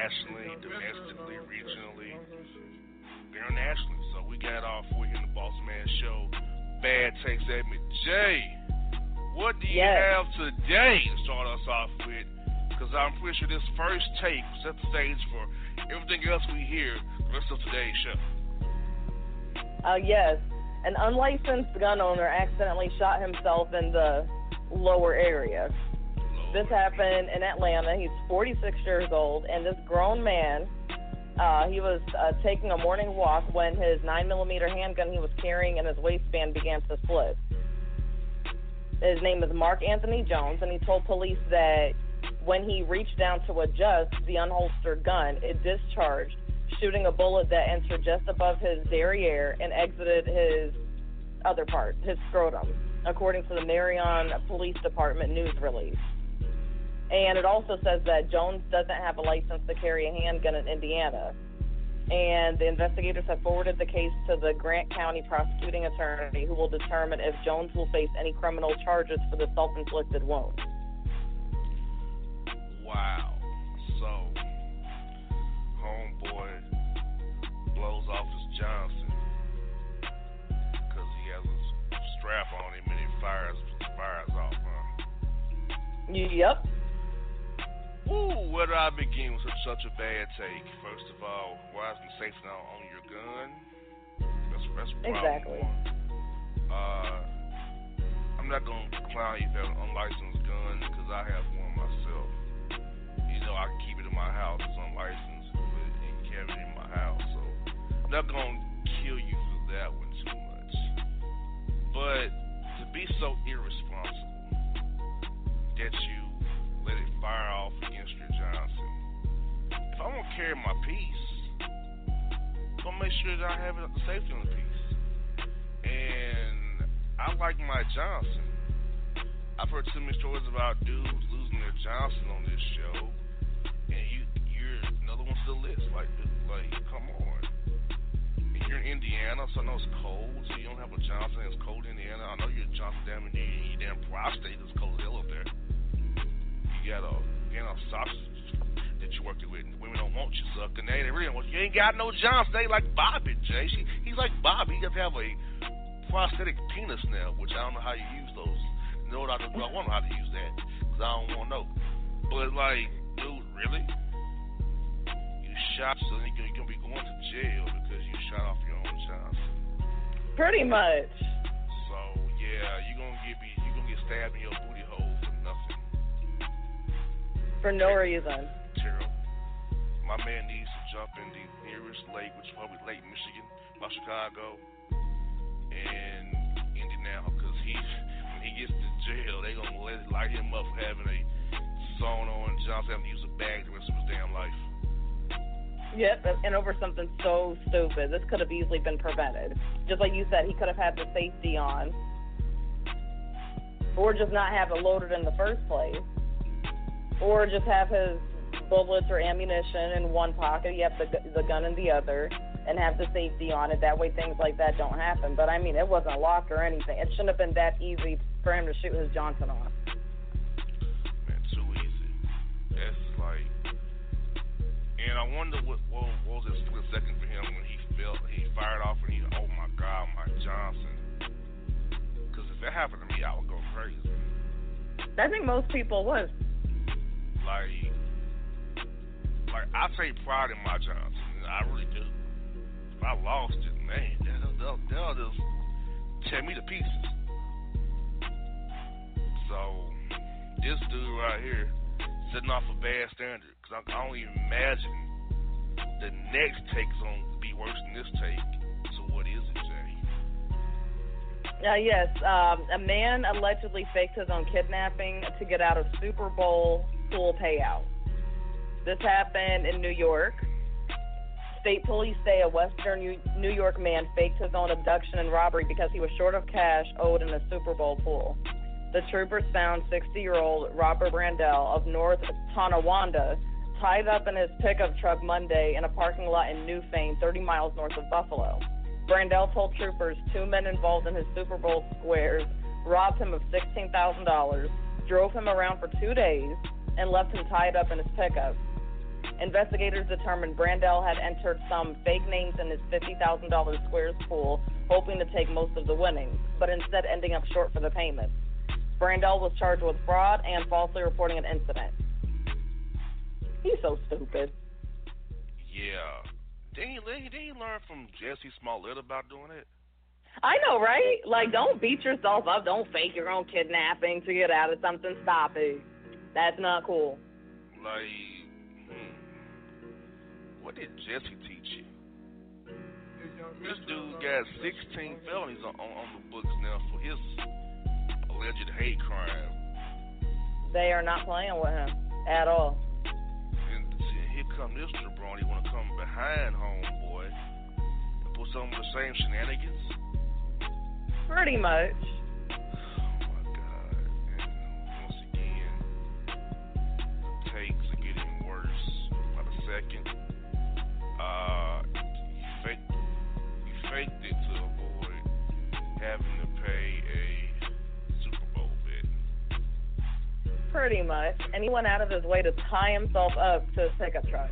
Nationally, domestically, regionally, internationally. So we got all four here in the Boss Man Show. Bad takes segment. Jay, what do you yes. have today to start us off with? Because I'm pretty sure this first take set the stage for everything else we hear the rest of today's show. Uh, yes. An unlicensed gun owner accidentally shot himself in the lower area. This happened in Atlanta. He's 46 years old, and this grown man, uh, he was uh, taking a morning walk when his 9mm handgun he was carrying in his waistband began to slip. His name is Mark Anthony Jones, and he told police that when he reached down to adjust the unholstered gun, it discharged, shooting a bullet that entered just above his derriere and exited his other part, his scrotum, according to the Marion Police Department news release. And it also says that Jones doesn't have a license to carry a handgun in Indiana. And the investigators have forwarded the case to the Grant County prosecuting attorney, who will determine if Jones will face any criminal charges for the self inflicted wound. Wow. Johnson because he has a strap on him and he fires fires off. Huh? Yep. Ooh, where do I begin with such, a bad take? First of all, why isn't safety on, on your gun? That's that's exactly. one. Uh, I'm not gonna clown you for an unlicensed gun because I have one myself. You know, I keep it in my house. It's unlicensed, but it in my house. Not gonna kill you for that one too much. But to be so irresponsible that you let it fire off against your Johnson. If I'm gonna carry my piece, I'm gonna make sure that I have the safety on the piece. And I like my Johnson. I've heard too many stories about dudes losing their Johnson on this show, and you you're another one to the list. Like like come on. You're in Indiana, so I know it's cold, so you don't have a Johnson. It's cold in Indiana. I know your Johnson damn in your damn prostate is cold as hell up there. You got a you know sausage that you're working with. Women don't want you sucking. They, they really don't want you. You ain't got no Johnson. They like Bobby, Jay. She, he's like Bobby. He to have a prosthetic penis now, which I don't know how you use those. You know what I do? I to know how to use that because I don't want to know. But like, dude, really? Shot, so then you're gonna be going to jail because you shot off your own Johnson. Pretty much. So yeah, you're gonna get be you gonna get stabbed in your booty hole for nothing. For no reason. Terrible. My man needs to jump in the nearest lake, which is probably Lake Michigan, by Chicago, and Indiana, because he when he gets to jail, they gonna let light him up for having a sewn on Johnson having to use a bag the rest of his damn life. Yep, and over something so stupid. This could have easily been prevented. Just like you said, he could have had the safety on. Or just not have it loaded in the first place. Or just have his bullets or ammunition in one pocket, you have the, the gun in the other, and have the safety on it. That way things like that don't happen. But I mean, it wasn't locked or anything. It shouldn't have been that easy for him to shoot his Johnson off. And I wonder what what, what was that split second for him when he felt he fired off and he, oh my God, my Johnson. Because if that happened to me, I would go crazy. I think most people would. Like, like I take pride in my Johnson. I really do. If I lost it, man, they'll, they'll, they'll just tear me to pieces. So, this dude right here setting off a bad standard because I, I don't even imagine the next take's going to be worse than this take. So, what is it, Jay? Uh, yes, um, a man allegedly faked his own kidnapping to get out of Super Bowl pool payout. This happened in New York. State police say a Western New York man faked his own abduction and robbery because he was short of cash owed in a Super Bowl pool. The troopers found 60-year-old Robert Brandell of North Tonawanda tied up in his pickup truck Monday in a parking lot in Newfane, 30 miles north of Buffalo. Brandell told troopers two men involved in his Super Bowl squares robbed him of $16,000, drove him around for two days, and left him tied up in his pickup. Investigators determined Brandell had entered some fake names in his $50,000 squares pool, hoping to take most of the winnings, but instead ending up short for the payments. Brandell was charged with fraud and falsely reporting an incident. He's so stupid. Yeah. Didn't he, didn't he learn from Jussie Smollett about doing it? I know, right? Like, don't beat yourself up. Don't fake your own kidnapping to get out of something. Stop it. That's not cool. Like, hmm. What did Jesse teach you? This dude got 16 felonies on, on, on the books now for his alleged hate crime. They are not playing with him at all. Come this jabroni want to come behind homeboy and put some of the same shenanigans. Pretty much. Oh my god! And once again, the takes are getting worse by the second. Uh, you faked, you faked it to avoid having Pretty much. And he went out of his way to tie himself up to his pickup truck.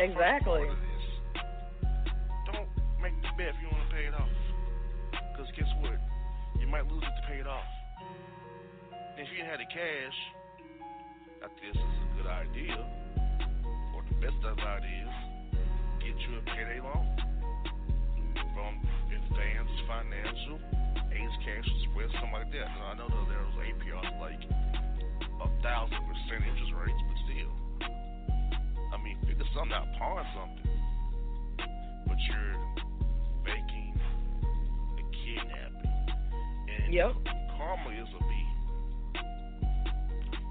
Exactly. Don't make the bet if you want to pay it off. Because guess what? You might lose it to pay it off. And if you didn't the cash, I think this is a good idea. Or the best of ideas, get you a payday loan from Advance Financial, Ace Cash Express, something like that. Now, I know that there was APRs like a thousand percent interest rates, but still. I mean, figure something out, pawn something. But you're making a kidnapping. And Yep. karma is a B.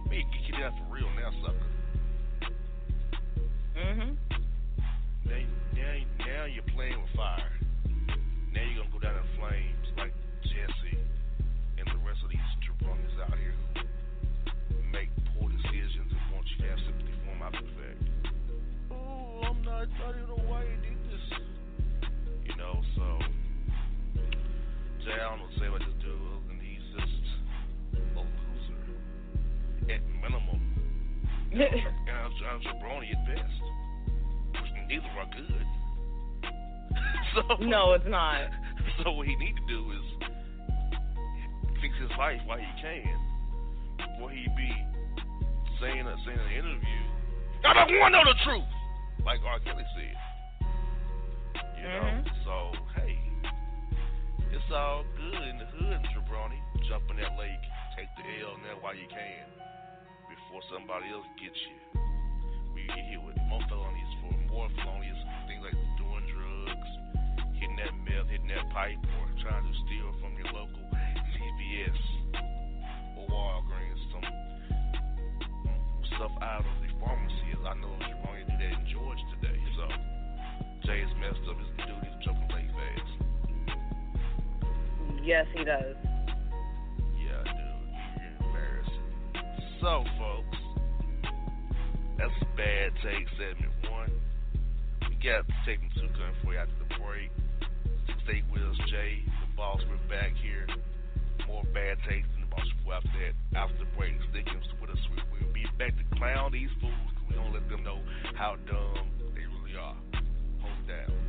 Me, get you that for real now, sucker. I'm jabroni at best, which neither are good. so no, it's not. So what he need to do is fix his life while he can, before he be saying uh, saying in an interview, "I don't want to know the truth," like R. Kelly said. You know, Mhm. so hey, it's all good in the hood, jabroni. Jump in that lake, take the L there while you can, before somebody else gets you. He does. Yeah, dude, embarrassing. So, folks, that's bad take segment one. We got segment two coming for you after the break. Stay with us, Jay, the boss. We're back here. More bad takes than the boss will after that. After the break, stick with us. We, we'll be back to clown these fools we don't let them know how dumb they really are. Hold down.